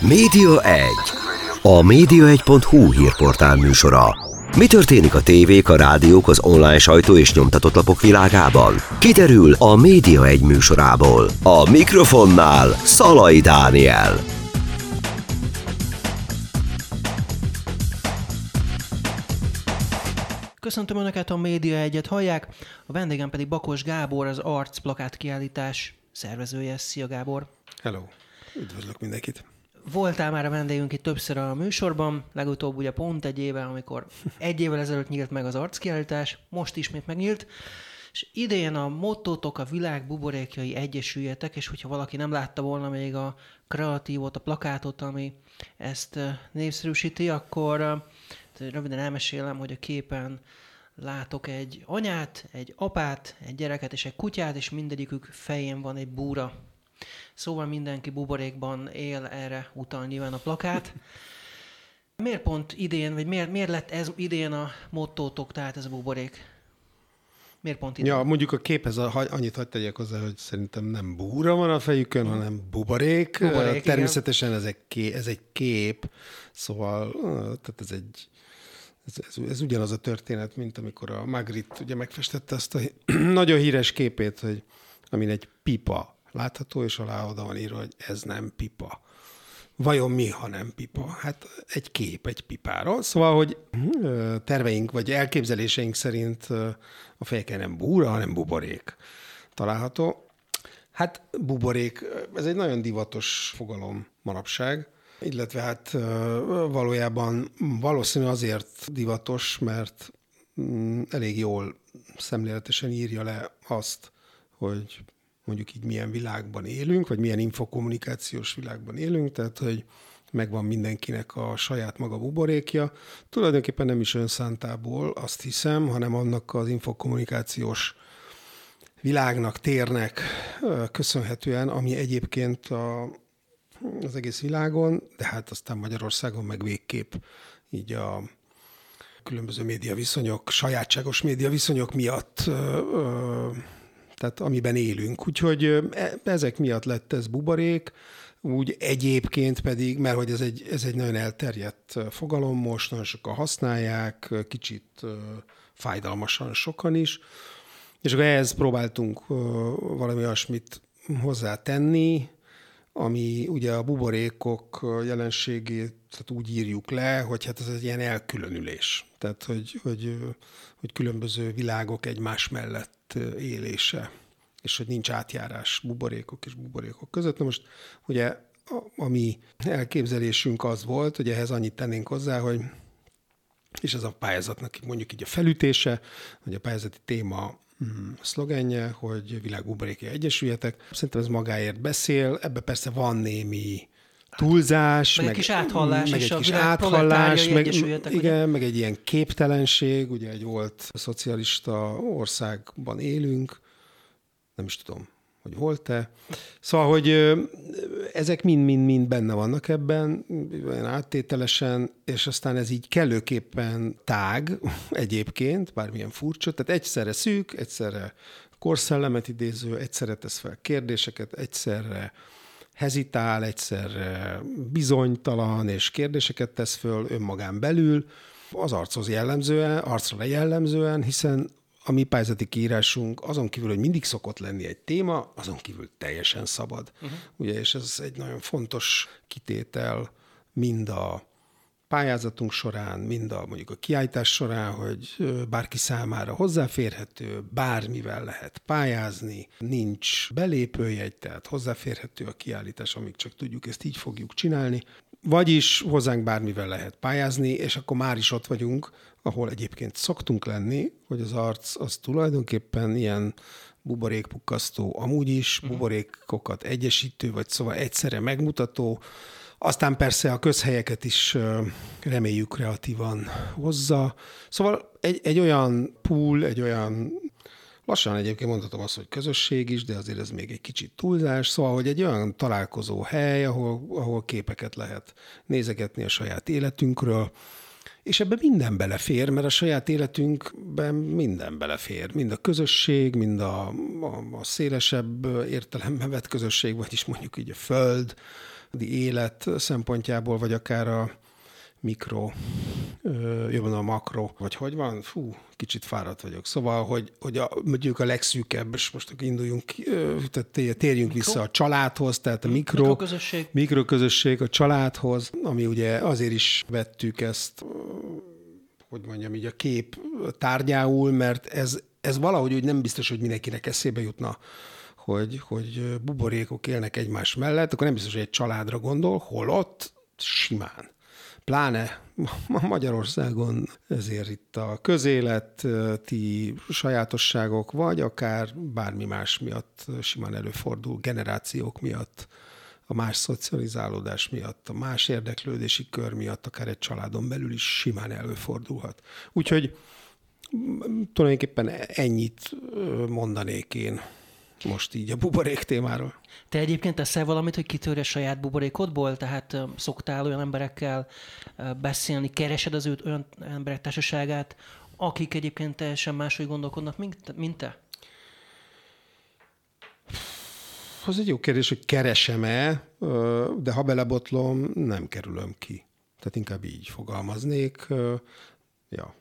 Média 1. A média1.hu hírportál műsora. Mi történik a tévék, a rádiók, az online sajtó és nyomtatott lapok világában? Kiderül a Média 1 műsorából. A mikrofonnál Szalai Dániel. Köszöntöm Önöket, a Média egyet hallják, a vendégem pedig Bakos Gábor, az Arc plakát kiállítás szervezője. Szia Gábor! Hello! Üdvözlök mindenkit! Voltál már a vendégünk itt többször a műsorban, legutóbb ugye pont egy éve, amikor egy évvel ezelőtt nyílt meg az arckiállítás, most ismét megnyílt, és idén a mottótok a világ buborékjai egyesüljetek, és hogyha valaki nem látta volna még a kreatívot, a plakátot, ami ezt népszerűsíti, akkor röviden elmesélem, hogy a képen látok egy anyát, egy apát, egy gyereket és egy kutyát, és mindegyikük fején van egy búra. Szóval mindenki buborékban él, erre utal nyilván a plakát. Miért pont idén, vagy miért, miért lett ez idén a mottótok, tehát ez a buborék? Miért pont idén? Ja, mondjuk a képhez a, annyit hagyd tegyek hozzá, hogy szerintem nem búra van a fejükön, hmm. hanem buborék. buborék Természetesen igen. ez egy, kép, ez egy kép, szóval tehát ez egy ez, ez, ez ugyanaz a történet, mint amikor a Magritte ugye megfestette azt a nagyon híres képét, hogy amin egy pipa látható, és alá oda van írva, hogy ez nem pipa. Vajon mi, ha nem pipa? Hát egy kép egy pipáról. Szóval, hogy terveink vagy elképzeléseink szerint a fejeken nem búra, hanem buborék található. Hát buborék, ez egy nagyon divatos fogalom manapság, illetve hát valójában valószínű azért divatos, mert mm, elég jól szemléletesen írja le azt, hogy mondjuk így milyen világban élünk, vagy milyen infokommunikációs világban élünk, tehát hogy megvan mindenkinek a saját maga buborékja. Tulajdonképpen nem is önszántából, azt hiszem, hanem annak az infokommunikációs világnak, térnek köszönhetően, ami egyébként a, az egész világon, de hát aztán Magyarországon meg végképp így a különböző média viszonyok, sajátságos média viszonyok miatt tehát amiben élünk. Úgyhogy e, ezek miatt lett ez buborék, úgy egyébként pedig, mert hogy ez egy, ez egy nagyon elterjedt fogalom most, nagyon sokan használják, kicsit fájdalmasan sokan is, és akkor ehhez próbáltunk valami olyasmit hozzátenni, ami ugye a buborékok jelenségét tehát úgy írjuk le, hogy hát ez egy ilyen elkülönülés. Tehát, hogy, hogy, hogy különböző világok egymás mellett élése, és hogy nincs átjárás buborékok és buborékok között. Na most ugye a, a mi elképzelésünk az volt, hogy ehhez annyit tennénk hozzá, hogy és ez a pályázatnak mondjuk így a felütése, hogy a pályázati téma szlogenje, hogy világbuboréki egyesüljetek. Szerintem ez magáért beszél, ebbe persze van némi túlzás, meg, meg egy kis áthallás, meg egy kis áthallás, meg, igen, ugye? meg egy ilyen képtelenség, ugye egy volt szocialista országban élünk, nem is tudom, hogy volt-e. Szóval, hogy ezek mind-mind-mind benne vannak ebben, olyan áttételesen, és aztán ez így kellőképpen tág egyébként, bármilyen furcsa, tehát egyszerre szűk, egyszerre korszellemet idéző, egyszerre tesz fel kérdéseket, egyszerre hezitál, egyszerre bizonytalan, és kérdéseket tesz föl önmagán belül, az archoz jellemzően, arcra jellemzően, hiszen a mi pályázati kiírásunk azon kívül, hogy mindig szokott lenni egy téma, azon kívül teljesen szabad. Uh-huh. Ugye, és ez egy nagyon fontos kitétel mind a pályázatunk során, mind a mondjuk a kiállítás során, hogy bárki számára hozzáférhető, bármivel lehet pályázni, nincs belépőjegy, tehát hozzáférhető a kiállítás, amíg csak tudjuk, ezt így fogjuk csinálni. Vagyis hozzánk bármivel lehet pályázni, és akkor már is ott vagyunk, ahol egyébként szoktunk lenni, hogy az arc az tulajdonképpen ilyen buborékpukkasztó, amúgy is uh-huh. buborékokat egyesítő, vagy szóval egyszerre megmutató, aztán persze a közhelyeket is reméljük kreatívan hozza. Szóval egy, egy olyan pool, egy olyan lassan egyébként mondhatom azt, hogy közösség is, de azért ez még egy kicsit túlzás, szóval, hogy egy olyan találkozó hely, ahol, ahol képeket lehet nézegetni a saját életünkről, és ebben minden belefér, mert a saját életünkben minden belefér. Mind a közösség, mind a, a, a szélesebb értelemben vett közösség, vagyis mondjuk így a föld, élet szempontjából, vagy akár a mikro, jobban a makro, vagy hogy van? Fú, kicsit fáradt vagyok. Szóval, hogy, hogy a, mondjuk a legszűkebb, és most induljunk, tehát térjünk mikro? vissza a családhoz, tehát a mikro, mikroközösség. mikroközösség a családhoz, ami ugye azért is vettük ezt, hogy mondjam, így a kép tárgyául, mert ez, ez valahogy úgy nem biztos, hogy mindenkinek eszébe jutna hogy, hogy buborékok élnek egymás mellett, akkor nem biztos, hogy egy családra gondol, holott simán pláne Magyarországon ezért itt a közéleti sajátosságok, vagy akár bármi más miatt simán előfordul, generációk miatt, a más szocializálódás miatt, a más érdeklődési kör miatt, akár egy családon belül is simán előfordulhat. Úgyhogy tulajdonképpen ennyit mondanék én most így a buborék témáról. Te egyébként teszel valamit, hogy kitörje saját buborékodból? Tehát szoktál olyan emberekkel beszélni, keresed az őt olyan emberek társaságát, akik egyébként teljesen máshogy gondolkodnak, mint, mint te? Az egy jó kérdés, hogy keresem-e, de ha belebotlom, nem kerülöm ki. Tehát inkább így fogalmaznék. Ja.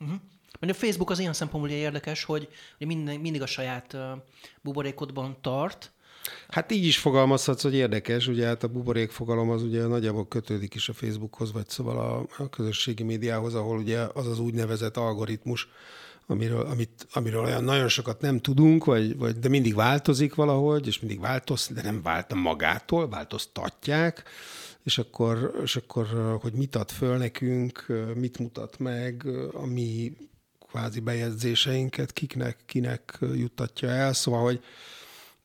Uh-huh. Mert a Facebook az ilyen szempontból érdekes, hogy, minden, mindig a saját buborékodban tart, Hát így is fogalmazhatsz, hogy érdekes, ugye hát a buborék fogalom az ugye nagyjából kötődik is a Facebookhoz, vagy szóval a, a közösségi médiához, ahol ugye az az úgynevezett algoritmus, amiről, amit, amiről olyan nagyon sokat nem tudunk, vagy, vagy, de mindig változik valahogy, és mindig változ, de nem vált magától, változtatják, és akkor, és akkor hogy mit ad föl nekünk, mit mutat meg, ami kvázi bejegyzéseinket kiknek, kinek juttatja el. Szóval, hogy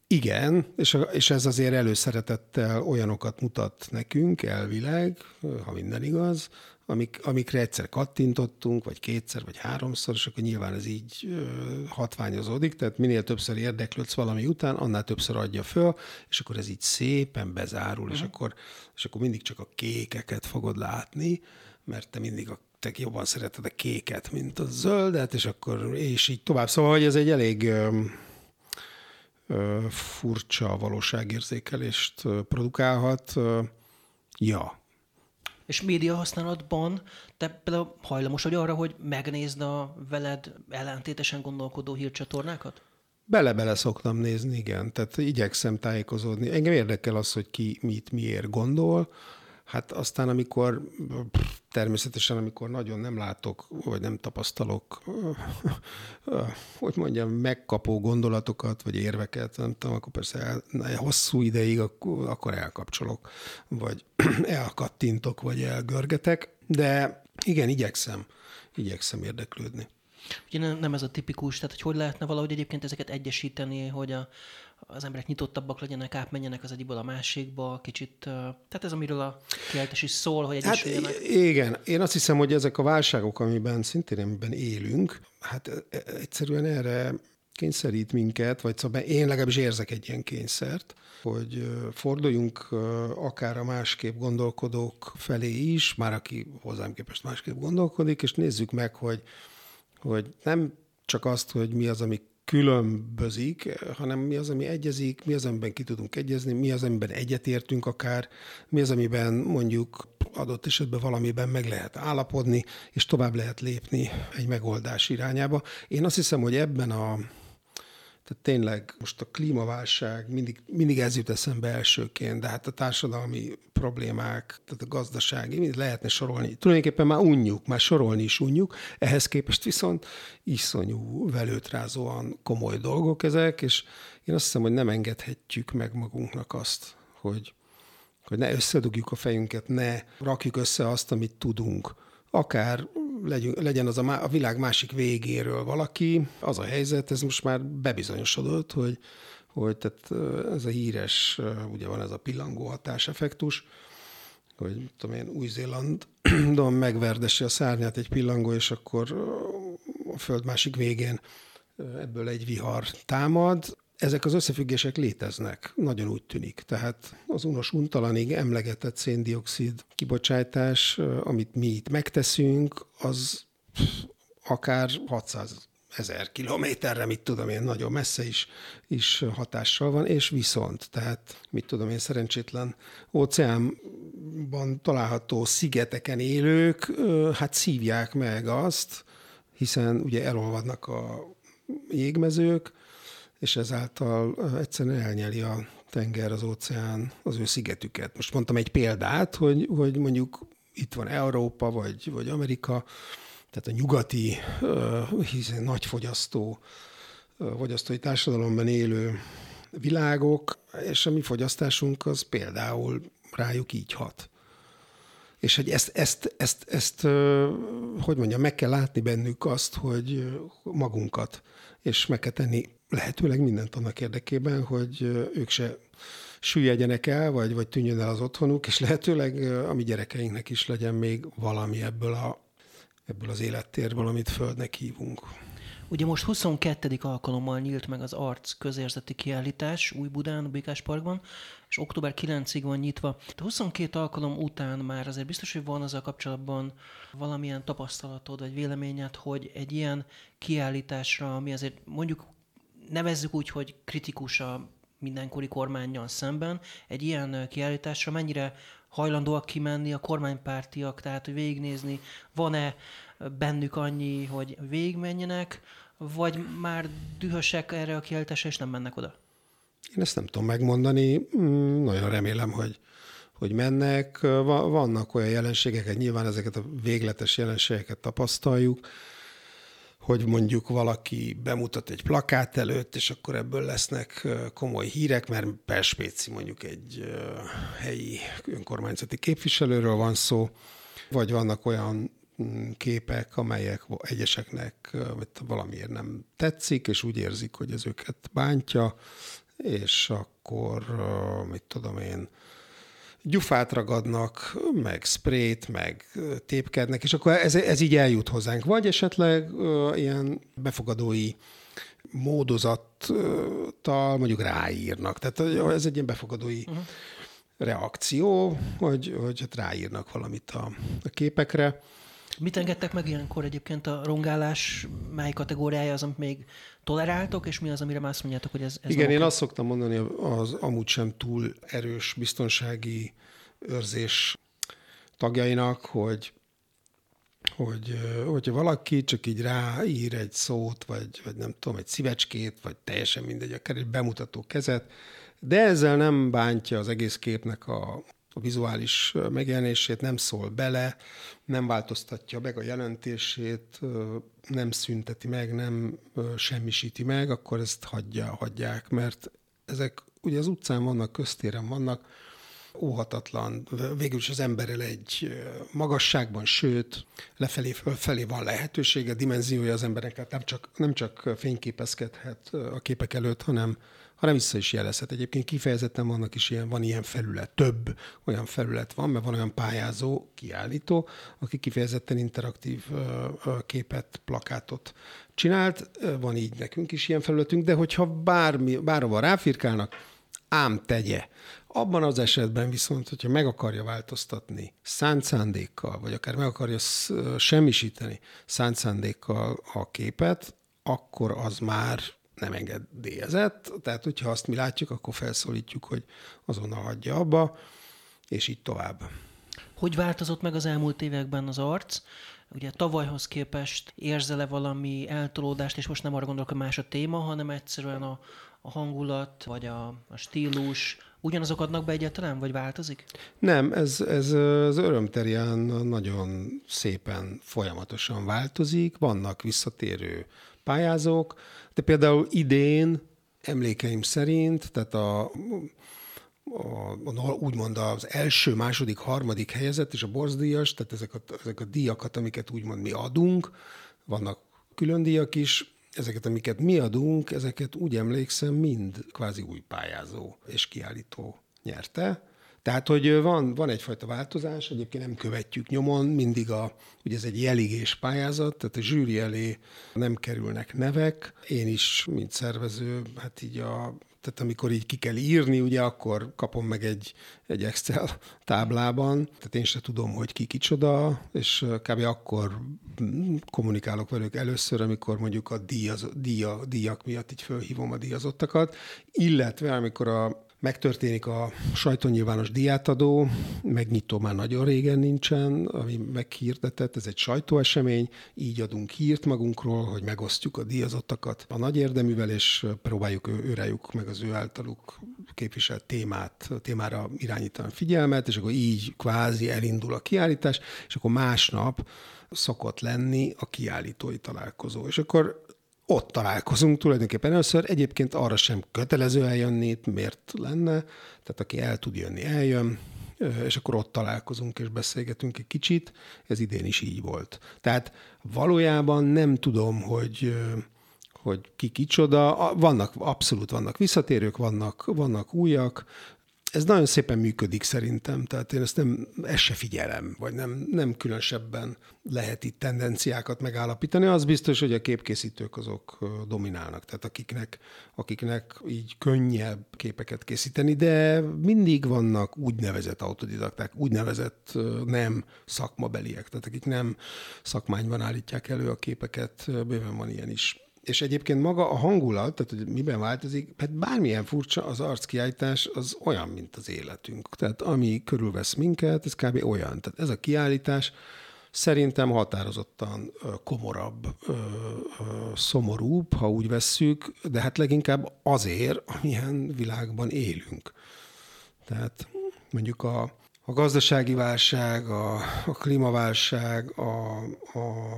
igen, és, és ez azért előszeretettel olyanokat mutat nekünk elvileg, ha minden igaz, amik, amikre egyszer kattintottunk, vagy kétszer, vagy háromszor, és akkor nyilván ez így ö, hatványozódik, tehát minél többször érdeklődsz valami után, annál többször adja föl, és akkor ez így szépen bezárul, uh-huh. és, mhm. akkor, és akkor mindig csak a kékeket fogod látni, mert te mindig a te jobban szereted a kéket, mint a zöldet, és akkor, és így tovább. Szóval, hogy ez egy elég ö, ö, furcsa valóságérzékelést produkálhat. Ja. És média használatban te például hajlamos vagy arra, hogy megnézd a veled ellentétesen gondolkodó hírcsatornákat? Bele-bele szoktam nézni, igen. Tehát igyekszem tájékozódni. Engem érdekel az, hogy ki mit, miért gondol, Hát aztán, amikor természetesen, amikor nagyon nem látok, vagy nem tapasztalok, hogy mondjam, megkapó gondolatokat, vagy érveket, nem tudom, akkor persze el, hosszú ideig akkor, elkapcsolok, vagy elkattintok, vagy elgörgetek, de igen, igyekszem, igyekszem érdeklődni. Ugye nem ez a tipikus, tehát hogy hogy lehetne valahogy egyébként ezeket egyesíteni, hogy a, az emberek nyitottabbak legyenek, átmenjenek az egyikből a másikba, kicsit, tehát ez amiről a kiáltás is szól, hogy egyesüljenek. Hát igen, én azt hiszem, hogy ezek a válságok, amiben szintén amiben élünk, hát egyszerűen erre kényszerít minket, vagy szóval én legalábbis érzek egy ilyen kényszert, hogy forduljunk akár a másképp gondolkodók felé is, már aki hozzám képest másképp gondolkodik, és nézzük meg, hogy, hogy nem csak azt, hogy mi az, ami különbözik, hanem mi az, ami egyezik, mi az, amiben ki tudunk egyezni, mi az, amiben egyetértünk akár, mi az, amiben mondjuk adott esetben valamiben meg lehet állapodni, és tovább lehet lépni egy megoldás irányába. Én azt hiszem, hogy ebben a tehát tényleg most a klímaválság, mindig, mindig ez jut eszembe elsőként, de hát a társadalmi problémák, tehát a gazdasági, mind lehetne sorolni. Tulajdonképpen már unjuk, már sorolni is unjuk, ehhez képest viszont iszonyú velőtrázóan komoly dolgok ezek, és én azt hiszem, hogy nem engedhetjük meg magunknak azt, hogy, hogy ne összedugjuk a fejünket, ne rakjuk össze azt, amit tudunk. Akár legyen az a, a világ másik végéről valaki. Az a helyzet, ez most már bebizonyosodott, hogy, hogy tehát ez a híres, ugye van ez a pillangó hatáseffektus, hogy tudom én, Új-Zélandon megverdesi a szárnyát egy pillangó, és akkor a föld másik végén ebből egy vihar támad ezek az összefüggések léteznek, nagyon úgy tűnik. Tehát az unos untalanig emlegetett széndiokszid kibocsátás, amit mi itt megteszünk, az akár 600 ezer kilométerre, mit tudom én, nagyon messze is, is hatással van, és viszont, tehát mit tudom én, szerencsétlen óceánban található szigeteken élők, hát szívják meg azt, hiszen ugye elolvadnak a jégmezők, és ezáltal egyszerűen elnyeli a tenger, az óceán az ő szigetüket. Most mondtam egy példát, hogy, hogy mondjuk itt van Európa, vagy, vagy Amerika, tehát a nyugati, hiszen nagy fogyasztó, fogyasztói társadalomban élő világok, és a mi fogyasztásunk az például rájuk így hat. És hogy ezt, ezt, ezt, ezt, hogy mondjam, meg kell látni bennük azt, hogy magunkat, és meg kell tenni lehetőleg mindent annak érdekében, hogy ők se süllyedjenek el, vagy, vagy tűnjön el az otthonuk, és lehetőleg a mi gyerekeinknek is legyen még valami ebből, a, ebből az élettérből, amit Földnek hívunk. Ugye most 22. alkalommal nyílt meg az Arc közérzeti kiállítás Új-Budán, a Békás Parkban, és október 9-ig van nyitva. A 22 alkalom után már azért biztos, hogy van azzal kapcsolatban valamilyen tapasztalatod, vagy véleményed, hogy egy ilyen kiállításra, ami azért mondjuk nevezzük úgy, hogy kritikus a mindenkori kormányjal szemben, egy ilyen kiállításra mennyire hajlandóak kimenni a kormánypártiak, tehát hogy végignézni, van-e bennük annyi, hogy végigmenjenek, vagy már dühösek erre a kiállításra, és nem mennek oda? Én ezt nem tudom megmondani. Mm, nagyon remélem, hogy, hogy mennek. Vannak olyan jelenségek, nyilván ezeket a végletes jelenségeket tapasztaljuk, hogy mondjuk valaki bemutat egy plakát előtt, és akkor ebből lesznek komoly hírek, mert Perspéci mondjuk egy helyi önkormányzati képviselőről van szó, vagy vannak olyan mm, képek, amelyek egyeseknek valamiért nem tetszik, és úgy érzik, hogy ez őket bántja, és akkor, mit tudom én, gyufát ragadnak, meg sprayt, meg tépkednek, és akkor ez, ez így eljut hozzánk. Vagy esetleg uh, ilyen befogadói módozattal mondjuk ráírnak. Tehát ez egy ilyen befogadói uh-huh. reakció, hogy, hogy hát ráírnak valamit a, a képekre. Mit engedtek meg ilyenkor egyébként a rongálás, mely kategóriája az, amit még toleráltok, és mi az, amire már azt mondjátok, hogy ez, ez Igen, én azt szoktam mondani, az amúgy sem túl erős biztonsági őrzés tagjainak, hogy hogy hogyha valaki csak így ráír egy szót, vagy, vagy nem tudom, egy szívecskét, vagy teljesen mindegy, akár egy bemutató kezet, de ezzel nem bántja az egész képnek a, a vizuális megjelenését, nem szól bele, nem változtatja meg a jelentését, nem szünteti meg, nem semmisíti meg, akkor ezt hagyja, hagyják, mert ezek ugye az utcán vannak, köztéren vannak, óhatatlan, végül is az emberrel egy magasságban, sőt, lefelé, fölfelé van lehetősége, dimenziója az embereknek, nem csak, nem csak fényképezkedhet a képek előtt, hanem hanem vissza is jelezhet. Egyébként kifejezetten vannak is ilyen, van ilyen felület, több olyan felület van, mert van olyan pályázó, kiállító, aki kifejezetten interaktív képet, plakátot csinált. Van így nekünk is ilyen felületünk, de hogyha bármi, bárhova ráfirkálnak, ám tegye. Abban az esetben viszont, hogyha meg akarja változtatni szánt szándékkal, vagy akár meg akarja semmisíteni szánt szándékkal a képet, akkor az már nem engedélyezett, tehát hogyha azt mi látjuk, akkor felszólítjuk, hogy azonnal hagyja abba, és így tovább. Hogy változott meg az elmúlt években az arc? Ugye tavalyhoz képest érzel-e valami eltolódást, és most nem arra gondolok, hogy más a téma, hanem egyszerűen a, a hangulat, vagy a, a stílus, ugyanazok adnak be egyáltalán, vagy változik? Nem, ez, ez az örömterián nagyon szépen, folyamatosan változik, vannak visszatérő pályázók, de például idén emlékeim szerint, tehát a, a, a, úgymond az első, második, harmadik helyezett és a borzdíjas, tehát ezek a, ezek a díjakat, amiket úgymond mi adunk, vannak külön díjak is, ezeket, amiket mi adunk, ezeket úgy emlékszem, mind kvázi új pályázó és kiállító nyerte. Tehát, hogy van, van egyfajta változás, egyébként nem követjük nyomon, mindig a, ugye ez egy jeligés pályázat, tehát a zsűri elé nem kerülnek nevek. Én is, mint szervező, hát így a tehát amikor így ki kell írni, ugye akkor kapom meg egy, egy Excel táblában, tehát én se tudom, hogy ki kicsoda, és kb. akkor kommunikálok velük először, amikor mondjuk a díjaz, díja, díjak miatt így fölhívom a díjazottakat, illetve amikor a Megtörténik a sajtónyilvános diátadó, megnyitó már nagyon régen nincsen, ami meghirdetett, ez egy sajtóesemény, így adunk hírt magunkról, hogy megosztjuk a díjazottakat a nagy érdeművel, és próbáljuk őrájuk meg az ő általuk képviselt témát, témára irányítani figyelmet, és akkor így kvázi elindul a kiállítás, és akkor másnap szokott lenni a kiállítói találkozó. És akkor ott találkozunk tulajdonképpen először. Egyébként arra sem kötelező eljönni, miért lenne, tehát aki el tud jönni, eljön, és akkor ott találkozunk és beszélgetünk egy kicsit. Ez idén is így volt. Tehát valójában nem tudom, hogy hogy ki kicsoda. Vannak, abszolút vannak visszatérők, vannak, vannak újak, ez nagyon szépen működik szerintem, tehát én ezt nem, ezt se figyelem, vagy nem, nem különösebben lehet itt tendenciákat megállapítani. Az biztos, hogy a képkészítők azok dominálnak, tehát akiknek, akiknek így könnyebb képeket készíteni, de mindig vannak úgynevezett autodidakták, úgynevezett nem szakmabeliek, tehát akik nem szakmányban állítják elő a képeket, bőven van ilyen is és egyébként maga a hangulat, tehát hogy miben változik, hát bármilyen furcsa, az arckiállítás az olyan, mint az életünk. Tehát ami körülvesz minket, ez kb. olyan. Tehát ez a kiállítás szerintem határozottan komorabb, szomorúbb, ha úgy vesszük, de hát leginkább azért, amilyen világban élünk. Tehát mondjuk a, a gazdasági válság, a, a klímaválság, a, a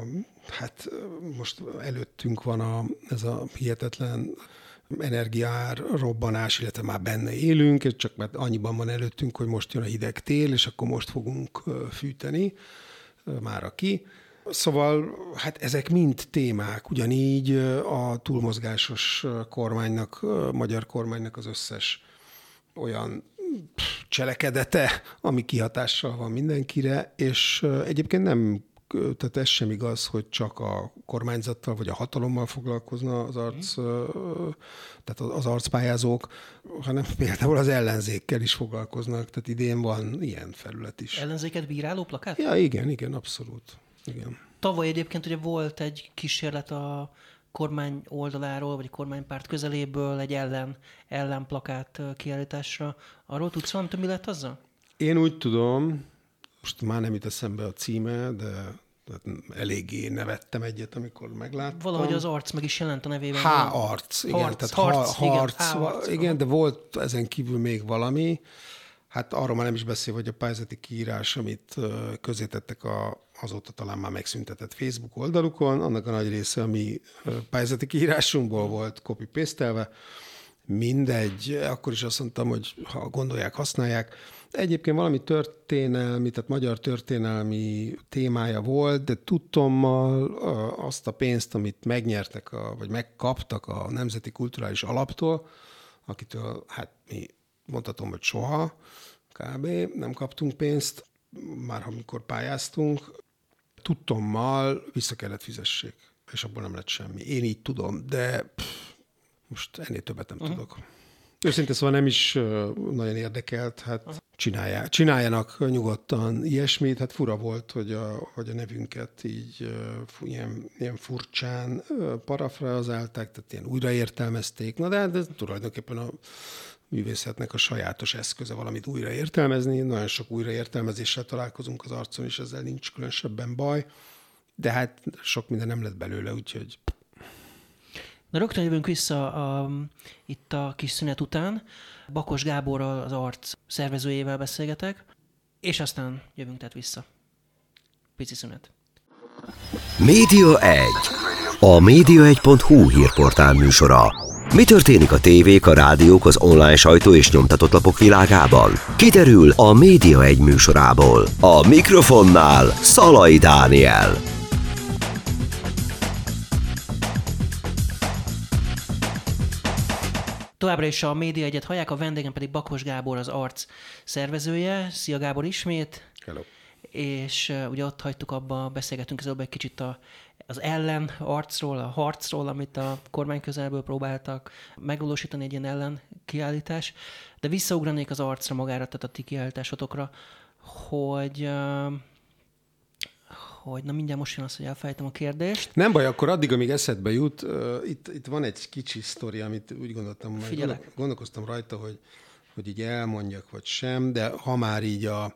hát most előttünk van a, ez a hihetetlen energiár robbanás, illetve már benne élünk, csak mert annyiban van előttünk, hogy most jön a hideg tél, és akkor most fogunk fűteni, már aki. Szóval hát ezek mind témák, ugyanígy a túlmozgásos kormánynak, magyar kormánynak az összes olyan cselekedete, ami kihatással van mindenkire, és egyébként nem tehát ez sem igaz, hogy csak a kormányzattal vagy a hatalommal foglalkozna az arc, tehát az arcpályázók, hanem például az ellenzékkel is foglalkoznak, tehát idén van ilyen felület is. Ellenzéket bíráló plakát? Ja, igen, igen, abszolút. Igen. Tavaly egyébként ugye volt egy kísérlet a kormány oldaláról, vagy a kormánypárt közeléből egy ellen, ellenplakát kiállításra. Arról tudsz valamit, mi lett azzal? Én úgy tudom, most már nem jut eszembe a címe, de eléggé nevettem egyet, amikor megláttam. Valahogy az arc meg is jelent a nevében. Há, arc, igen. Harc, tehát harc, ha, harc, igen, harc, igen, de volt ezen kívül még valami. Hát arról már nem is beszél, hogy a pályázati kiírás, amit közétettek a, azóta talán már megszüntetett Facebook oldalukon, annak a nagy része, ami pályázati kiírásunkból volt copy paste mindegy, akkor is azt mondtam, hogy ha gondolják, használják. Egyébként valami történelmi, tehát magyar történelmi témája volt, de tudtommal azt a pénzt, amit megnyertek, a, vagy megkaptak a Nemzeti Kulturális Alaptól, akitől hát mi mondhatom, hogy soha, kb. nem kaptunk pénzt, már amikor pályáztunk, tudtommal vissza kellett fizessék, és abból nem lett semmi. Én így tudom, de pff, most ennél többet nem uh-huh. tudok. Őszintén szóval nem is nagyon érdekelt, hát uh-huh. Csinálják, csináljanak nyugodtan ilyesmit. Hát fura volt, hogy a, hogy a nevünket így ilyen, ilyen furcsán parafrazálták, tehát ilyen újraértelmezték. Na de, hát de tulajdonképpen a művészetnek a sajátos eszköze valamit újraértelmezni. Nagyon sok újraértelmezéssel találkozunk az arcon, és ezzel nincs különösebben baj. De hát sok minden nem lett belőle, úgyhogy Na rögtön jövünk vissza a, itt a kis szünet után. Bakos Gáborral, az arc szervezőjével beszélgetek, és aztán jövünk tehát vissza. Pici szünet. Média 1. A média1.hu hírportál műsora. Mi történik a tévék, a rádiók, az online sajtó és nyomtatott lapok világában? Kiderül a Média 1 műsorából. A mikrofonnál Szalai Dániel. Továbbra is a Média Egyet hallják, a vendégem pedig Bakos Gábor, az arc szervezője. Szia Gábor ismét! Hello! És uh, ugye ott hagytuk abba, beszélgetünk ezzel egy kicsit a, az ellen arcról, a harcról, amit a kormány közelből próbáltak megvalósítani egy ilyen ellen kiállítás. De visszaugranék az arcra magára, tehát a ti kiállításotokra, hogy uh, hogy na mindjárt most jön az, hogy elfejtem a kérdést. Nem baj, akkor addig, amíg eszedbe jut, uh, itt, itt van egy kicsi sztori, amit úgy gondoltam, hogy gondolkoztam rajta, hogy, hogy így elmondjak, vagy sem, de ha már így a,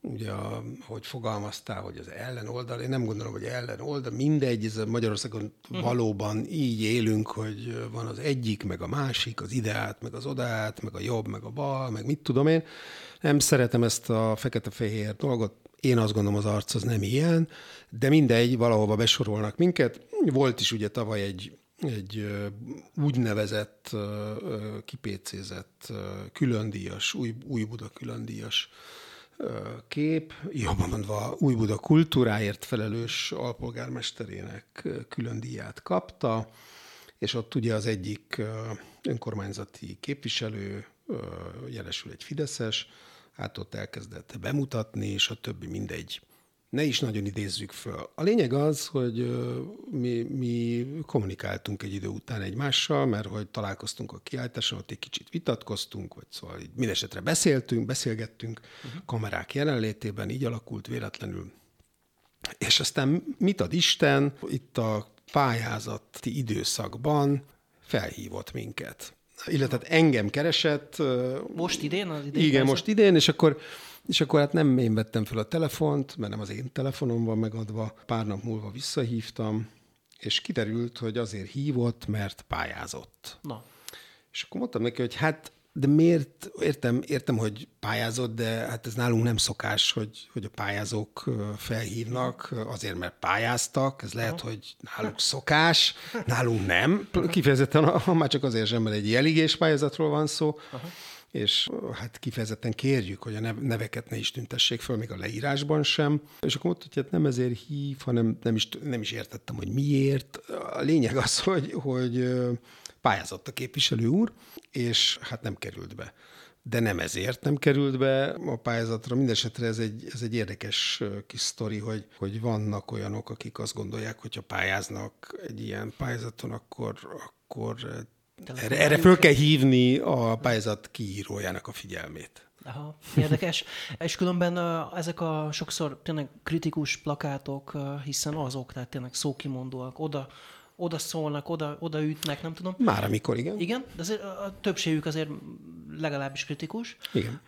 ugye, a, hogy fogalmaztál, hogy az ellen oldal, én nem gondolom, hogy ellen oldal, mindegy, ez Magyarországon uh-huh. valóban így élünk, hogy van az egyik, meg a másik, az ideát, meg az odaát, meg a jobb, meg a bal, meg mit tudom én. Nem szeretem ezt a fekete-fehér dolgot, én azt gondolom, az arc az nem ilyen, de mindegy, valahova besorolnak minket. Volt is ugye tavaly egy, egy úgynevezett, kipécézett, különdíjas, új, új Buda különdíjas kép, jobban mondva új Buda kultúráért felelős alpolgármesterének külön díját kapta, és ott ugye az egyik önkormányzati képviselő, jelesül egy Fideszes, hát ott elkezdett bemutatni, és a többi mindegy. Ne is nagyon idézzük föl. A lényeg az, hogy mi, mi kommunikáltunk egy idő után egymással, mert hogy találkoztunk a kiállításon, ott egy kicsit vitatkoztunk, vagy szóval így mindesetre beszéltünk, beszélgettünk uh-huh. kamerák jelenlétében, így alakult véletlenül. És aztán mit ad Isten, itt a pályázati időszakban felhívott minket illetve hát engem keresett. Most idén? Az idén igen, most idén, és akkor, és akkor hát nem én vettem fel a telefont, mert nem az én telefonom van megadva. Pár nap múlva visszahívtam, és kiderült, hogy azért hívott, mert pályázott. Na. És akkor mondtam neki, hogy hát de miért, értem, értem, hogy pályázott, de hát ez nálunk nem szokás, hogy, hogy a pályázók felhívnak, azért, mert pályáztak, ez lehet, hogy náluk szokás, nálunk nem, kifejezetten, ha már csak azért sem, mert egy eligés pályázatról van szó, Aha. és hát kifejezetten kérjük, hogy a neveket ne is tüntessék föl, még a leírásban sem. És akkor mondta, hogy hát nem ezért hív, hanem nem is, nem is értettem, hogy miért. A lényeg az, hogy, hogy pályázott a képviselő úr, és hát nem került be. De nem ezért nem került be a pályázatra. Mindenesetre ez egy, ez egy érdekes kis sztori, hogy, hogy vannak olyanok, akik azt gondolják, hogy ha pályáznak egy ilyen pályázaton, akkor, akkor erre, erre föl kell hívni a pályázat kiírójának a figyelmét. Aha, érdekes. És különben ezek a sokszor tényleg kritikus plakátok, hiszen azok, tehát tényleg szókimondóak, oda oda szólnak, oda, oda ütnek, nem tudom. Már amikor, igen. Igen, de azért a többségük azért legalábbis kritikus. Igen.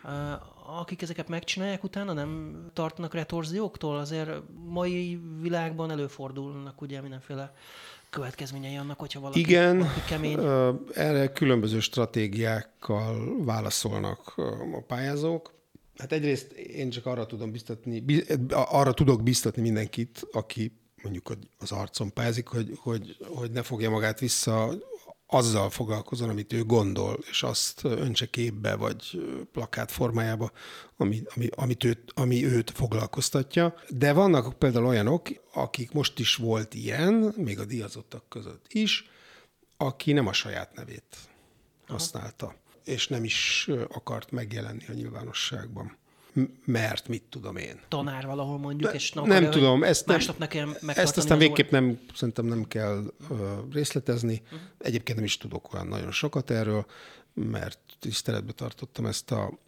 Akik ezeket megcsinálják, utána nem tartanak retorzióktól, azért mai világban előfordulnak ugye mindenféle következményei annak, hogyha valaki, Igen, valaki kemény. erre különböző stratégiákkal válaszolnak a pályázók. Hát egyrészt én csak arra tudom biztatni, arra tudok biztatni mindenkit, aki mondjuk az arcon pázik, hogy, hogy, hogy ne fogja magát vissza azzal foglalkozon, amit ő gondol, és azt öntse képbe, vagy plakát formájába, ami, ami, amit őt, ami őt foglalkoztatja. De vannak például olyanok, akik most is volt ilyen, még a díjazottak között is, aki nem a saját nevét használta, Aha. és nem is akart megjelenni a nyilvánosságban mert mit tudom én. Tanár valahol mondjuk, De és nem, nem tudom, ezt, nem, nekem ezt aztán végképp nem, szerintem nem kell uh, részletezni. Uh-huh. Egyébként nem is tudok olyan nagyon sokat erről, mert tiszteletbe tartottam ezt a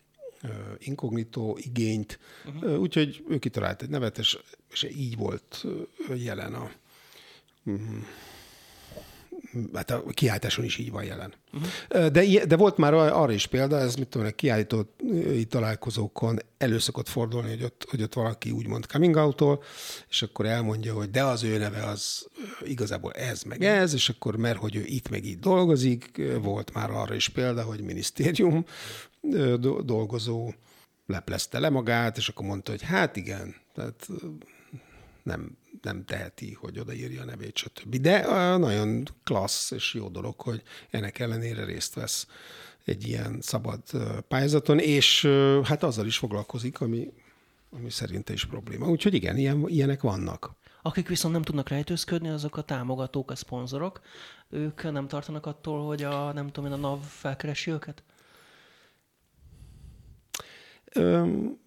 uh, inkognitó igényt, uh-huh. uh, úgyhogy ő kitalált egy nevet, és, és így volt uh, jelen a um, hát a kiáltáson is így van jelen. Uh-huh. De, de volt már arra is példa, ez mit tudom, a kiállító találkozókon elő szokott fordulni, hogy ott, hogy ott valaki úgymond coming out és akkor elmondja, hogy de az ő neve az igazából ez meg ez, és akkor mert hogy ő itt meg itt dolgozik, volt már arra is példa, hogy minisztérium dolgozó leplezte le magát, és akkor mondta, hogy hát igen, tehát nem, nem teheti, hogy odaírja a nevét, stb. De nagyon klassz és jó dolog, hogy ennek ellenére részt vesz egy ilyen szabad pályázaton, és hát azzal is foglalkozik, ami, ami szerinte is probléma. Úgyhogy igen, ilyen, ilyenek vannak. Akik viszont nem tudnak rejtőzködni, azok a támogatók, a szponzorok. Ők nem tartanak attól, hogy a, nem tudom én, a NAV felkeresi őket? Öm,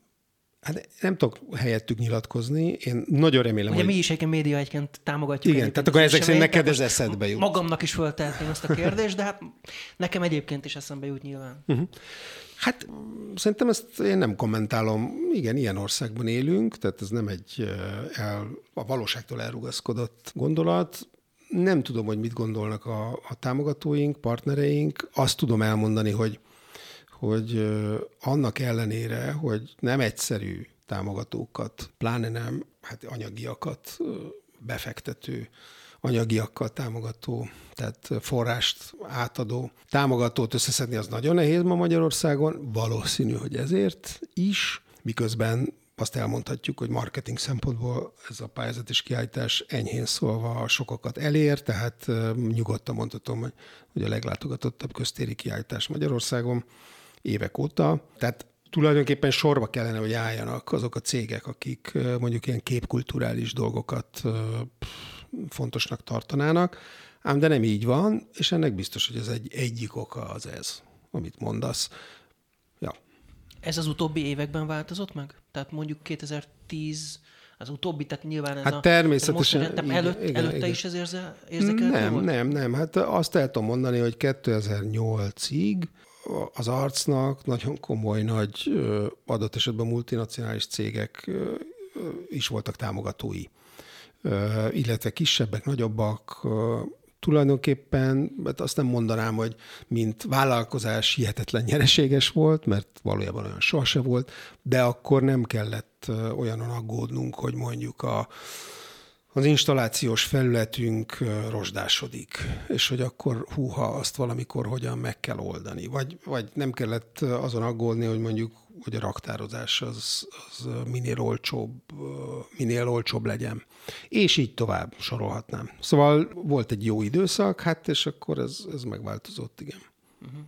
Hát nem tudok helyettük nyilatkozni. Én nagyon remélem, Ugye hogy... mi is egyébként média egyként támogatjuk. Igen, tehát akkor ezek szerint neked ez eszedbe jut. Magamnak is föltehetném ezt a kérdést, de hát nekem egyébként is eszembe jut nyilván. Uh-huh. Hát szerintem ezt én nem kommentálom. Igen, ilyen országban élünk, tehát ez nem egy el, a valóságtól elrugaszkodott gondolat. Nem tudom, hogy mit gondolnak a, a támogatóink, partnereink. Azt tudom elmondani, hogy hogy annak ellenére, hogy nem egyszerű támogatókat, pláne nem hát anyagiakat befektető, anyagiakkal támogató, tehát forrást átadó támogatót összeszedni az nagyon nehéz ma Magyarországon, valószínű, hogy ezért is, miközben azt elmondhatjuk, hogy marketing szempontból ez a pályázat és kiállítás enyhén szólva sokakat elér, tehát nyugodtan mondhatom, hogy a leglátogatottabb köztéri kiállítás Magyarországon évek óta. Tehát tulajdonképpen sorba kellene, hogy álljanak azok a cégek, akik mondjuk ilyen képkulturális dolgokat fontosnak tartanának, ám de nem így van, és ennek biztos, hogy ez egy egyik oka az ez, amit mondasz. Ja. Ez az utóbbi években változott meg? Tehát mondjuk 2010 az utóbbi, tehát nyilván ez hát a... természetesen. Most, igen, előtt, igen, előtte igen. is ez érze, érzékelhető Nem, volt? nem, nem. Hát azt el tudom mondani, hogy 2008-ig az arcnak nagyon komoly, nagy adott esetben multinacionális cégek is voltak támogatói, illetve kisebbek, nagyobbak, tulajdonképpen, mert azt nem mondanám, hogy mint vállalkozás hihetetlen nyereséges volt, mert valójában olyan sohasem volt, de akkor nem kellett olyanon aggódnunk, hogy mondjuk a, az installációs felületünk rozsdásodik, és hogy akkor húha, azt valamikor hogyan meg kell oldani. Vagy, vagy nem kellett azon aggódni, hogy mondjuk hogy a raktározás az, az minél olcsóbb, minél olcsóbb legyen. És így tovább sorolhatnám. Szóval volt egy jó időszak, hát és akkor ez, ez megváltozott, igen. Uh-huh.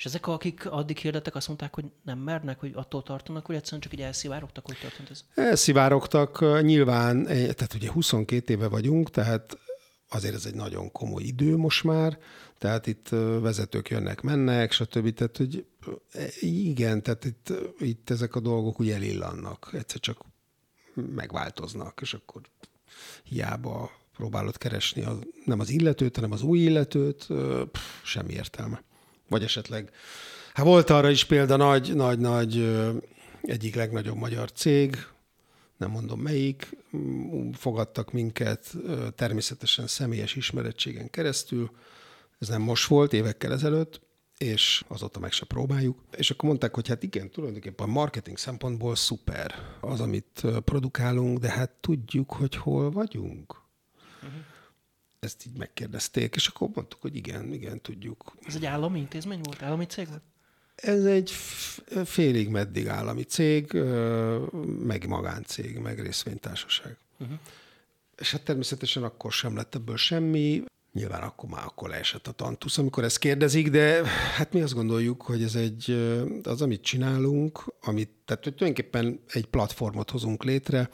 És ezek, akik addig hirdettek, azt mondták, hogy nem mernek, hogy attól tartanak, hogy egyszerűen csak így elszivárogtak, hogy történt ez? Elszivárogtak, nyilván, eh, tehát ugye 22 éve vagyunk, tehát azért ez egy nagyon komoly idő most már, tehát itt vezetők jönnek, mennek, stb. Tehát, hogy igen, tehát itt, itt ezek a dolgok úgy elillannak, egyszer csak megváltoznak, és akkor hiába próbálod keresni az, nem az illetőt, hanem az új illetőt, pff, semmi értelme. Vagy esetleg, hát volt arra is példa nagy, nagy, nagy, egyik legnagyobb magyar cég, nem mondom melyik, fogadtak minket természetesen személyes ismerettségen keresztül, ez nem most volt, évekkel ezelőtt, és azóta meg se próbáljuk. És akkor mondták, hogy hát igen, tulajdonképpen marketing szempontból szuper az, amit produkálunk, de hát tudjuk, hogy hol vagyunk. Uh-huh. Ezt így megkérdezték, és akkor mondtuk, hogy igen, igen, tudjuk. Ez egy állami intézmény volt? Állami cég volt? Ez egy félig meddig állami cég, meg magáncég, meg részvénytársaság. Uh-huh. És hát természetesen akkor sem lett ebből semmi. Nyilván akkor már akkor leesett a tantusz, amikor ezt kérdezik, de hát mi azt gondoljuk, hogy ez egy, az, amit csinálunk, amit, tehát hogy tulajdonképpen egy platformot hozunk létre,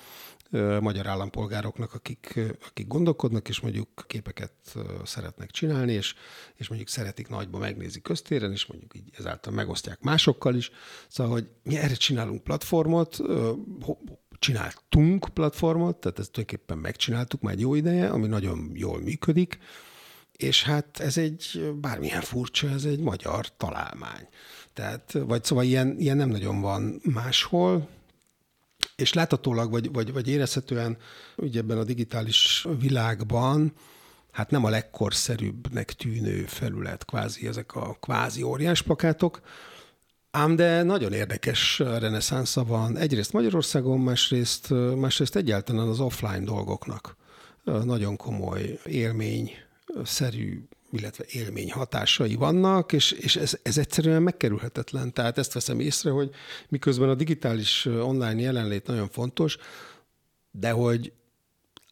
magyar állampolgároknak, akik, akik gondolkodnak, és mondjuk képeket szeretnek csinálni, és, és mondjuk szeretik nagyba megnézni köztéren, és mondjuk így ezáltal megosztják másokkal is. Szóval, hogy mi erre csinálunk platformot, csináltunk platformot, tehát ezt tulajdonképpen megcsináltuk már egy jó ideje, ami nagyon jól működik, és hát ez egy, bármilyen furcsa, ez egy magyar találmány. Tehát, vagy szóval ilyen, ilyen nem nagyon van máshol, és láthatólag, vagy, vagy, vagy érezhetően ugye ebben a digitális világban hát nem a legkorszerűbbnek tűnő felület, kvázi ezek a kvázi óriás plakátok, ám de nagyon érdekes reneszánsza van. Egyrészt Magyarországon, másrészt, másrészt egyáltalán az offline dolgoknak. Nagyon komoly élmény, szerű illetve élmény hatásai vannak, és, és ez, ez egyszerűen megkerülhetetlen. Tehát ezt veszem észre, hogy miközben a digitális online jelenlét nagyon fontos, de hogy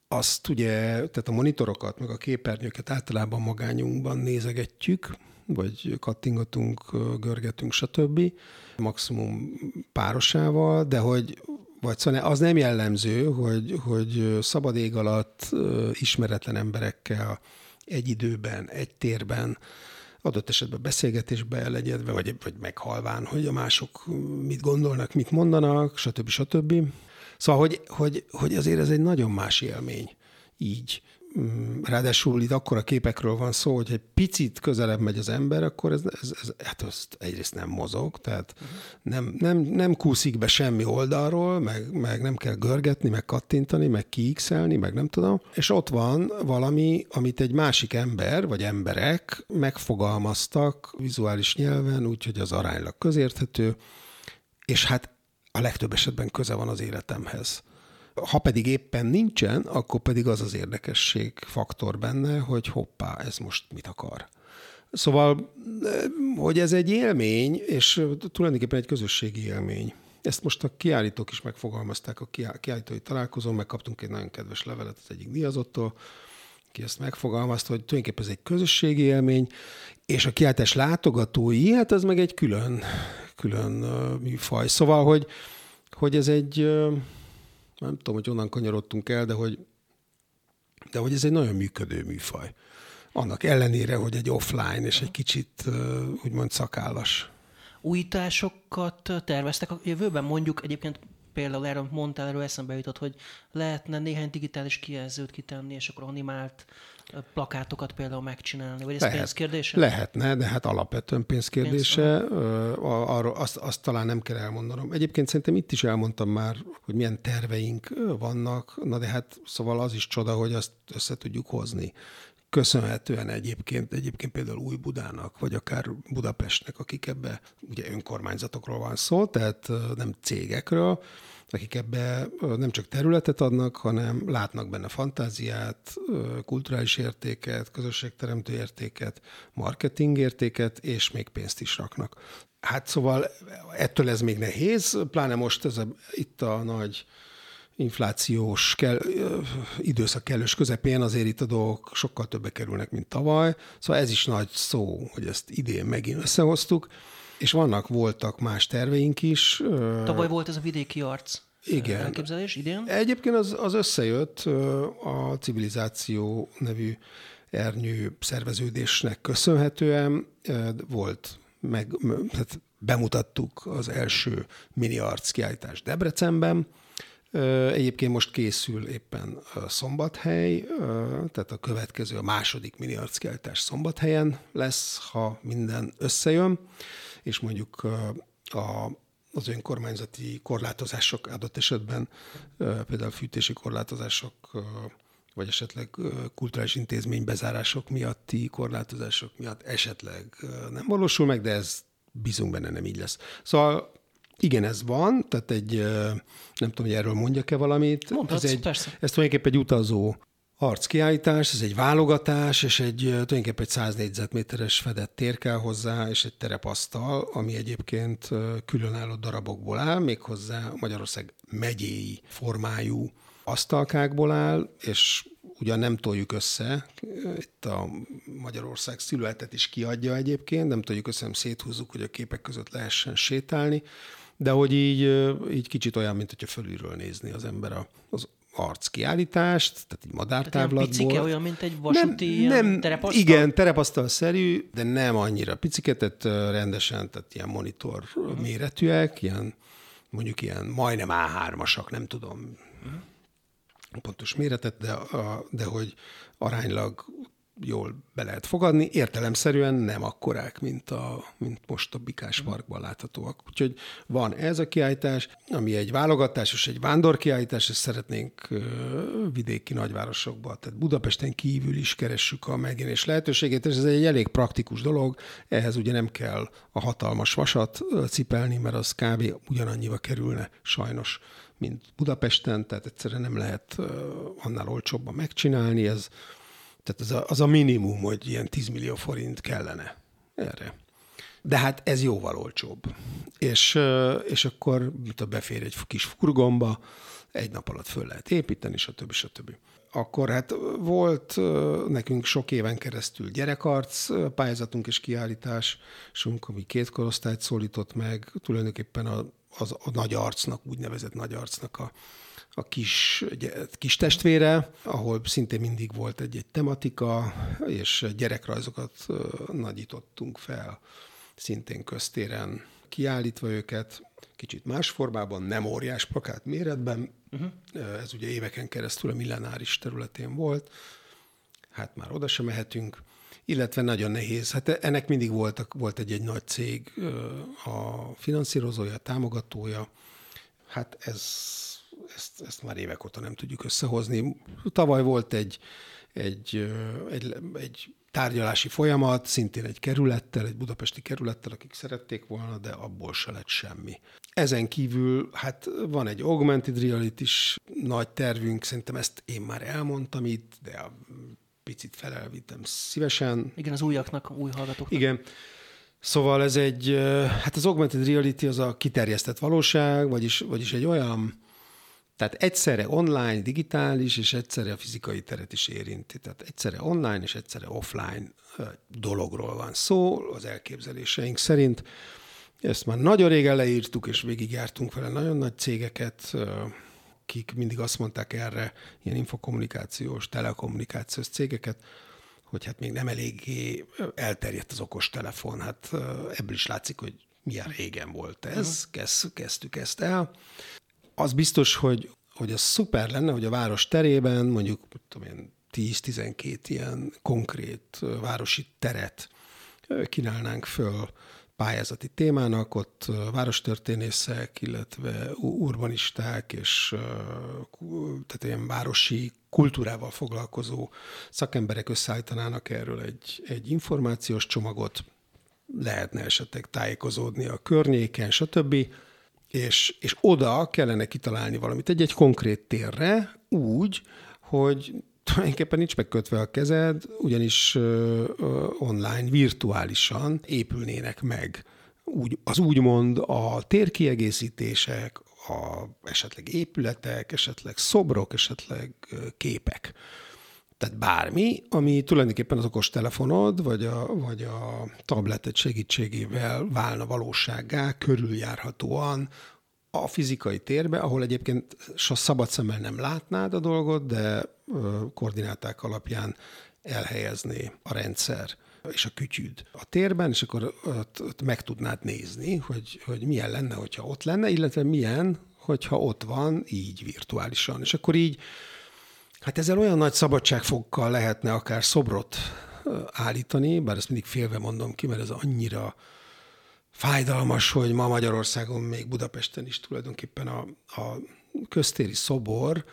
azt ugye, tehát a monitorokat, meg a képernyőket általában magányunkban nézegetjük, vagy kattingatunk, görgetünk, stb. maximum párosával, de hogy vagy szóval az nem jellemző, hogy, hogy szabad ég alatt ismeretlen emberekkel egy időben, egy térben, adott esetben beszélgetésbe elegyedve, vagy, vagy meghalván, hogy a mások mit gondolnak, mit mondanak, stb. stb. Szóval, hogy, hogy, hogy azért ez egy nagyon más élmény így ráadásul itt akkora képekről van szó, hogy egy picit közelebb megy az ember, akkor ez, ez, ez hát azt egyrészt nem mozog, tehát nem, nem, nem kúszik be semmi oldalról, meg, meg nem kell görgetni, meg kattintani, meg kiixelni, meg nem tudom. És ott van valami, amit egy másik ember, vagy emberek megfogalmaztak vizuális nyelven, úgyhogy az aránylag közérthető, és hát a legtöbb esetben köze van az életemhez. Ha pedig éppen nincsen, akkor pedig az az érdekesség faktor benne, hogy hoppá, ez most mit akar. Szóval, hogy ez egy élmény, és tulajdonképpen egy közösségi élmény. Ezt most a kiállítók is megfogalmazták a kiállítói találkozón, megkaptunk egy nagyon kedves levelet az egyik díjazottól, ki ezt megfogalmazta, hogy tulajdonképpen ez egy közösségi élmény, és a kiállítás látogatói, hát az meg egy külön, külön műfaj. Szóval, hogy, hogy ez egy, nem tudom, hogy onnan kanyarodtunk el, de hogy, de hogy ez egy nagyon működő műfaj. Annak ellenére, hogy egy offline és egy kicsit úgymond szakállas. Újításokat terveztek a jövőben? Mondjuk egyébként például erről mondtál, erről eszembe jutott, hogy lehetne néhány digitális kijelzőt kitenni, és akkor animált plakátokat például megcsinálni, vagy ez Lehet, pénzkérdése? Lehetne, de hát alapvetően pénzkérdése. Pénz, arról azt, azt talán nem kell elmondanom. Egyébként szerintem itt is elmondtam már, hogy milyen terveink vannak, na de hát szóval az is csoda, hogy azt össze tudjuk hozni köszönhetően egyébként, egyébként például Új Budának, vagy akár Budapestnek, akik ebbe, ugye önkormányzatokról van szó, tehát nem cégekről, akik ebbe nem csak területet adnak, hanem látnak benne fantáziát, kulturális értéket, közösségteremtő értéket, marketing értéket, és még pénzt is raknak. Hát szóval ettől ez még nehéz, pláne most ez a, itt a nagy inflációs kell, időszak kellős közepén azért itt a dolgok sokkal többe kerülnek, mint tavaly. Szóval ez is nagy szó, hogy ezt idén megint összehoztuk, és vannak, voltak más terveink is. Tavaly volt ez a vidéki arc. Igen. Elképzelés idén? Egyébként az, az összejött a civilizáció nevű ernyő szerveződésnek köszönhetően. Volt meg, hát bemutattuk az első mini arc kiállítás Debrecenben, Egyébként most készül éppen Szombathely, tehát a következő, a második mini arckiállítás Szombathelyen lesz, ha minden összejön, és mondjuk a, az önkormányzati korlátozások adott esetben, például fűtési korlátozások, vagy esetleg kulturális intézmény bezárások miatti korlátozások miatt esetleg nem valósul meg, de ez bízunk benne nem így lesz. Szóval igen, ez van, tehát egy, nem tudom, hogy erről mondjak-e valamit. Mondhatsz, ez, egy, persze. ez tulajdonképpen egy utazó arckiállítás, ez egy válogatás, és egy tulajdonképpen egy 100 négyzetméteres fedett tér kell hozzá, és egy terepasztal, ami egyébként különálló darabokból áll, méghozzá Magyarország megyéi formájú asztalkákból áll, és ugyan nem toljuk össze, itt a Magyarország szilüetet is kiadja egyébként, nem toljuk össze, nem széthúzzuk, hogy a képek között lehessen sétálni, de hogy így, így kicsit olyan, mint hogyha fölülről nézni az ember az arckiállítást, tehát egy madártávlatból. Tehát picike, olyan, mint egy vasúti nem, nem, terepasztal? Igen, terepasztal-szerű, de nem annyira picike, tehát rendesen, tehát ilyen monitor uh-huh. méretűek, ilyen mondjuk ilyen majdnem A3-asak, nem tudom uh-huh. pontos méretet, de, de hogy aránylag jól be lehet fogadni, értelemszerűen nem akkorák, mint, a, mint most a Bikás Parkban láthatóak. Úgyhogy van ez a kiállítás, ami egy válogatás és egy vándorkiállítás, ezt szeretnénk vidéki nagyvárosokba, tehát Budapesten kívül is keressük a megjelenés lehetőségét, és ez egy elég praktikus dolog, ehhez ugye nem kell a hatalmas vasat cipelni, mert az kb. ugyanannyiba kerülne sajnos mint Budapesten, tehát egyszerűen nem lehet annál olcsóbban megcsinálni, ez tehát az a, az a minimum, hogy ilyen 10 millió forint kellene erre. De hát ez jóval olcsóbb. És, és akkor mit a befér egy kis furgomba, egy nap alatt föl lehet építeni, stb. stb. Akkor hát volt nekünk sok éven keresztül gyerekarc pályázatunk és kiállításunk, ami két korosztályt szólított meg. Tulajdonképpen a, az a nagy arcnak, úgynevezett nagy arcnak a, a kis, kis testvére, ahol szintén mindig volt egy-egy tematika, és gyerekrajzokat nagyítottunk fel, szintén köztéren kiállítva őket, kicsit más formában, nem óriás plakát méretben. Uh-huh. Ez ugye éveken keresztül a millenáris területén volt, hát már oda sem mehetünk, illetve nagyon nehéz. Hát ennek mindig voltak, volt egy-egy nagy cég a finanszírozója, a támogatója. Hát ez, ezt, ezt már évek óta nem tudjuk összehozni. Tavaly volt egy, egy, egy, egy tárgyalási folyamat, szintén egy kerülettel, egy budapesti kerülettel, akik szerették volna, de abból se lett semmi. Ezen kívül, hát van egy augmented reality is nagy tervünk, szerintem ezt én már elmondtam itt, de picit felelvittem szívesen. Igen, az újaknak, új hallgatóknak. Igen. Szóval ez egy, hát az augmented reality az a kiterjesztett valóság, vagyis, vagyis egy olyan tehát egyszerre online, digitális, és egyszerre a fizikai teret is érinti. Tehát egyszerre online és egyszerre offline dologról van szó az elképzeléseink szerint. Ezt már nagyon régen leírtuk, és végigjártunk vele nagyon nagy cégeket, akik mindig azt mondták erre, ilyen infokommunikációs, telekommunikációs cégeket, hogy hát még nem eléggé elterjedt az okos telefon. Hát ebből is látszik, hogy milyen régen volt ez, uh-huh. kezdtük ezt el az biztos, hogy, hogy az szuper lenne, hogy a város terében mondjuk tudom én, 10-12 ilyen konkrét városi teret kínálnánk föl pályázati témának, ott várostörténészek, illetve urbanisták és tehát ilyen városi kultúrával foglalkozó szakemberek összeállítanának erről egy, egy információs csomagot, lehetne esetleg tájékozódni a környéken, stb és, és oda kellene kitalálni valamit egy-egy konkrét térre úgy, hogy tulajdonképpen nincs megkötve a kezed, ugyanis uh, online, virtuálisan épülnének meg úgy, az úgymond a térkiegészítések, a, esetleg épületek, esetleg szobrok, esetleg képek. Tehát bármi, ami tulajdonképpen az okos telefonod, vagy a, vagy a tabletet segítségével válna valósággá, körüljárhatóan a fizikai térbe, ahol egyébként a szabad szemmel nem látnád a dolgot, de koordináták alapján elhelyezné a rendszer és a kütyűd a térben, és akkor ott, ott meg tudnád nézni, hogy, hogy milyen lenne, hogyha ott lenne, illetve milyen, hogyha ott van így virtuálisan. És akkor így Hát ezzel olyan nagy szabadságfokkal lehetne akár szobrot állítani, bár ezt mindig félve mondom ki, mert ez annyira fájdalmas, hogy ma Magyarországon, még Budapesten is tulajdonképpen a, a köztéri szobor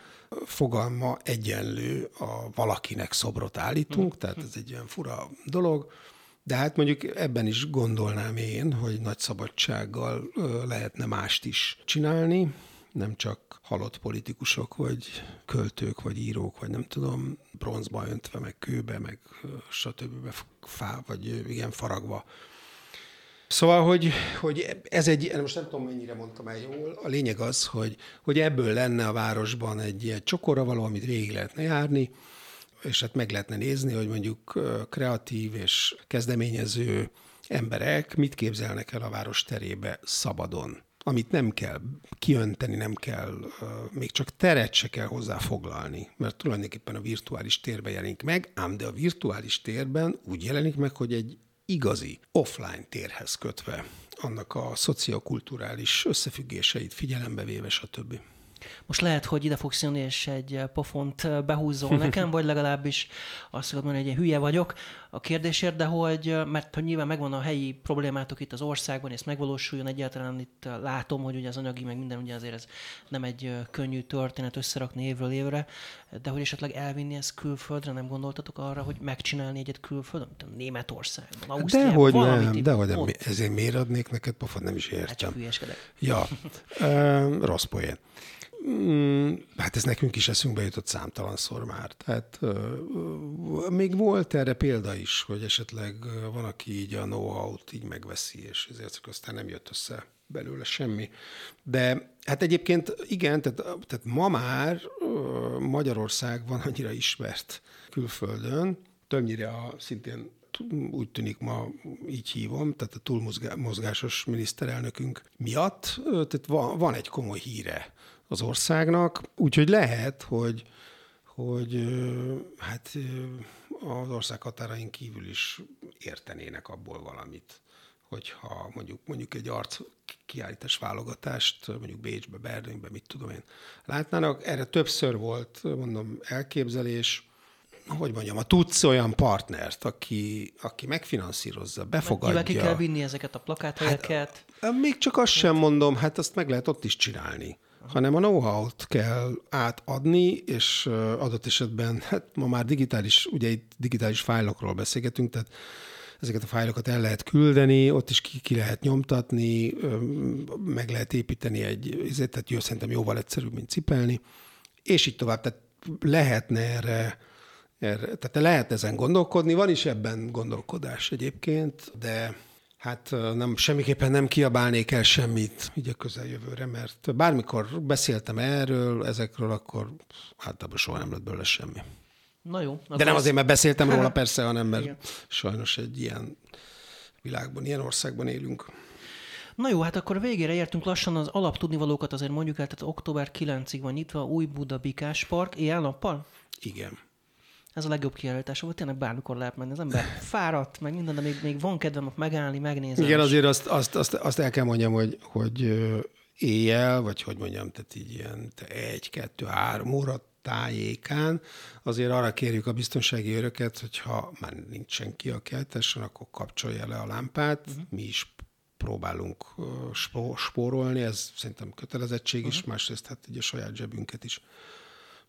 fogalma egyenlő a valakinek szobrot állítunk, tehát ez egy olyan fura dolog, de hát mondjuk ebben is gondolnám én, hogy nagy szabadsággal lehetne mást is csinálni, nem csak halott politikusok, vagy költők, vagy írók, vagy nem tudom, bronzba öntve, meg kőbe, meg stb. fá, vagy igen, faragva. Szóval, hogy, hogy ez egy, most nem tudom, mennyire mondtam el jól, a lényeg az, hogy, hogy ebből lenne a városban egy ilyen csokorra való, amit végig lehetne járni, és hát meg lehetne nézni, hogy mondjuk kreatív és kezdeményező emberek mit képzelnek el a város terébe szabadon amit nem kell kiönteni, nem kell, még csak teret se kell hozzá foglalni, mert tulajdonképpen a virtuális térben jelenik meg, ám de a virtuális térben úgy jelenik meg, hogy egy igazi offline térhez kötve, annak a szociokulturális összefüggéseit figyelembe véve, stb. Most lehet, hogy ide fogsz jönni, és egy pofont behúzol nekem, vagy legalábbis azt fogod hogy én hülye vagyok a kérdésért, de hogy, mert hogy nyilván megvan a helyi problémátok itt az országban, és megvalósuljon egyáltalán itt látom, hogy ugye az anyagi, meg minden, ugye azért ez nem egy könnyű történet összerakni évről évre, de hogy esetleg elvinni ezt külföldre, nem gondoltatok arra, hogy megcsinálni egyet külföldön, Németországban, Ausztriában, Dehogy nem, dehogy nem. Ezért miért adnék neked pofont, nem is értem. Hát csak hülyeskedek. Ja, rossz poén. Mm, hát ez nekünk is eszünkbe jutott számtalanszor már. Tehát uh, még volt erre példa is, hogy esetleg van, aki így a know-how-t így megveszi, és ezért aztán nem jött össze belőle semmi. De hát egyébként igen, tehát, tehát ma már Magyarország van annyira ismert külföldön, többnyire a szintén úgy tűnik ma így hívom, tehát a túlmozgásos miniszterelnökünk miatt, tehát van, van egy komoly híre az országnak, úgyhogy lehet, hogy, hogy hát az ország határain kívül is értenének abból valamit, hogyha mondjuk, mondjuk egy arc kiállítás válogatást, mondjuk Bécsbe, Berlinbe, mit tudom én, látnának. Erre többször volt, mondom, elképzelés, hogy mondjam, a tudsz olyan partnert, aki, aki megfinanszírozza, befogadja. Ki kell vinni ezeket a plakáthelyeket? Hát, még csak azt sem mondom, hát azt meg lehet ott is csinálni hanem a know-how-t kell átadni, és adott esetben, hát ma már digitális, ugye itt digitális fájlokról beszélgetünk, tehát ezeket a fájlokat el lehet küldeni, ott is ki, ki lehet nyomtatni, meg lehet építeni egy, tehát jó, szerintem jóval egyszerűbb, mint cipelni, és így tovább. Tehát lehetne erre, erre, tehát lehet ezen gondolkodni, van is ebben gondolkodás egyébként, de Hát nem, semmiképpen nem kiabálnék el semmit így a közeljövőre, mert bármikor beszéltem erről, ezekről, akkor általában soha nem lett belőle semmi. Na jó. De nem azért, mert beszéltem róla persze, hanem mert Igen. sajnos egy ilyen világban, ilyen országban élünk. Na jó, hát akkor végére értünk lassan az alaptudnivalókat azért mondjuk el, tehát október 9-ig van nyitva új Buda Bikás Park, éjjel-nappal? Igen. Ez a legjobb kiállítás, volt tényleg bármikor lehet menni. Az ember fáradt, meg minden, de még, még van kedvem ott megállni, megnézni. Igen, azért azt, azt, azt, azt, el kell mondjam, hogy, hogy éjjel, vagy hogy mondjam, tehát így ilyen egy, kettő, három óra tájékán, azért arra kérjük a biztonsági öröket, hogyha már nincs senki a keltesen, akkor kapcsolja le a lámpát, uh-huh. mi is próbálunk spórolni, ez szerintem kötelezettség is, uh-huh. másrészt hát ugye a saját zsebünket is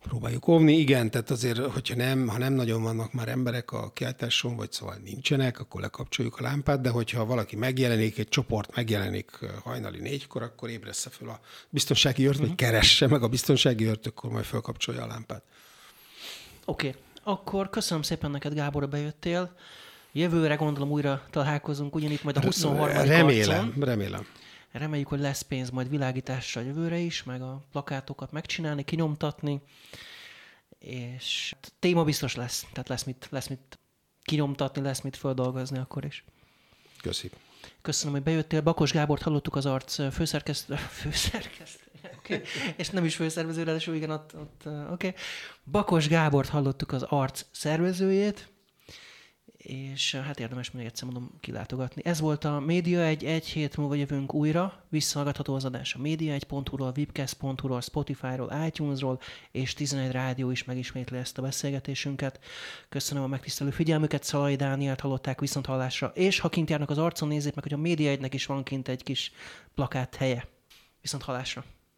próbáljuk óvni. Igen, tehát azért, hogyha nem, ha nem nagyon vannak már emberek a kiáltáson, vagy szóval nincsenek, akkor lekapcsoljuk a lámpát, de hogyha valaki megjelenik, egy csoport megjelenik hajnali négykor, akkor ébresze föl a biztonsági őrt, vagy mhm. keresse meg a biztonsági őrt, akkor majd felkapcsolja a lámpát. Oké, okay. akkor köszönöm szépen neked, Gábor, bejöttél. Jövőre gondolom újra találkozunk, ugyanitt majd a 23. Remélem, arcon. remélem. Reméljük, hogy lesz pénz majd világításra jövőre is, meg a plakátokat megcsinálni, kinyomtatni, és téma biztos lesz, tehát lesz mit, lesz mit kinyomtatni, lesz mit földolgozni akkor is. Köszi. Köszönöm, hogy bejöttél. Bakos Gábort hallottuk az arc főszerkesztő, főszerkesztő, okay. és nem is főszervező, de igen, ott, ott oké. Okay. Bakos Gábort hallottuk az arc szervezőjét, és hát érdemes még egyszer mondom kilátogatni. Ez volt a Média egy, egy hét múlva jövünk újra, visszahallgatható az adás a média1.hu-ról, webcast.hu-ról, Spotify-ról, iTunes-ról, és 11 rádió is megismétli ezt a beszélgetésünket. Köszönöm a megtisztelő figyelmüket, Szalai Dánielt hallották viszont hallásra, és ha kint járnak az arcon, nézzék meg, hogy a Média egynek is van kint egy kis plakát helye. Viszont hallásra!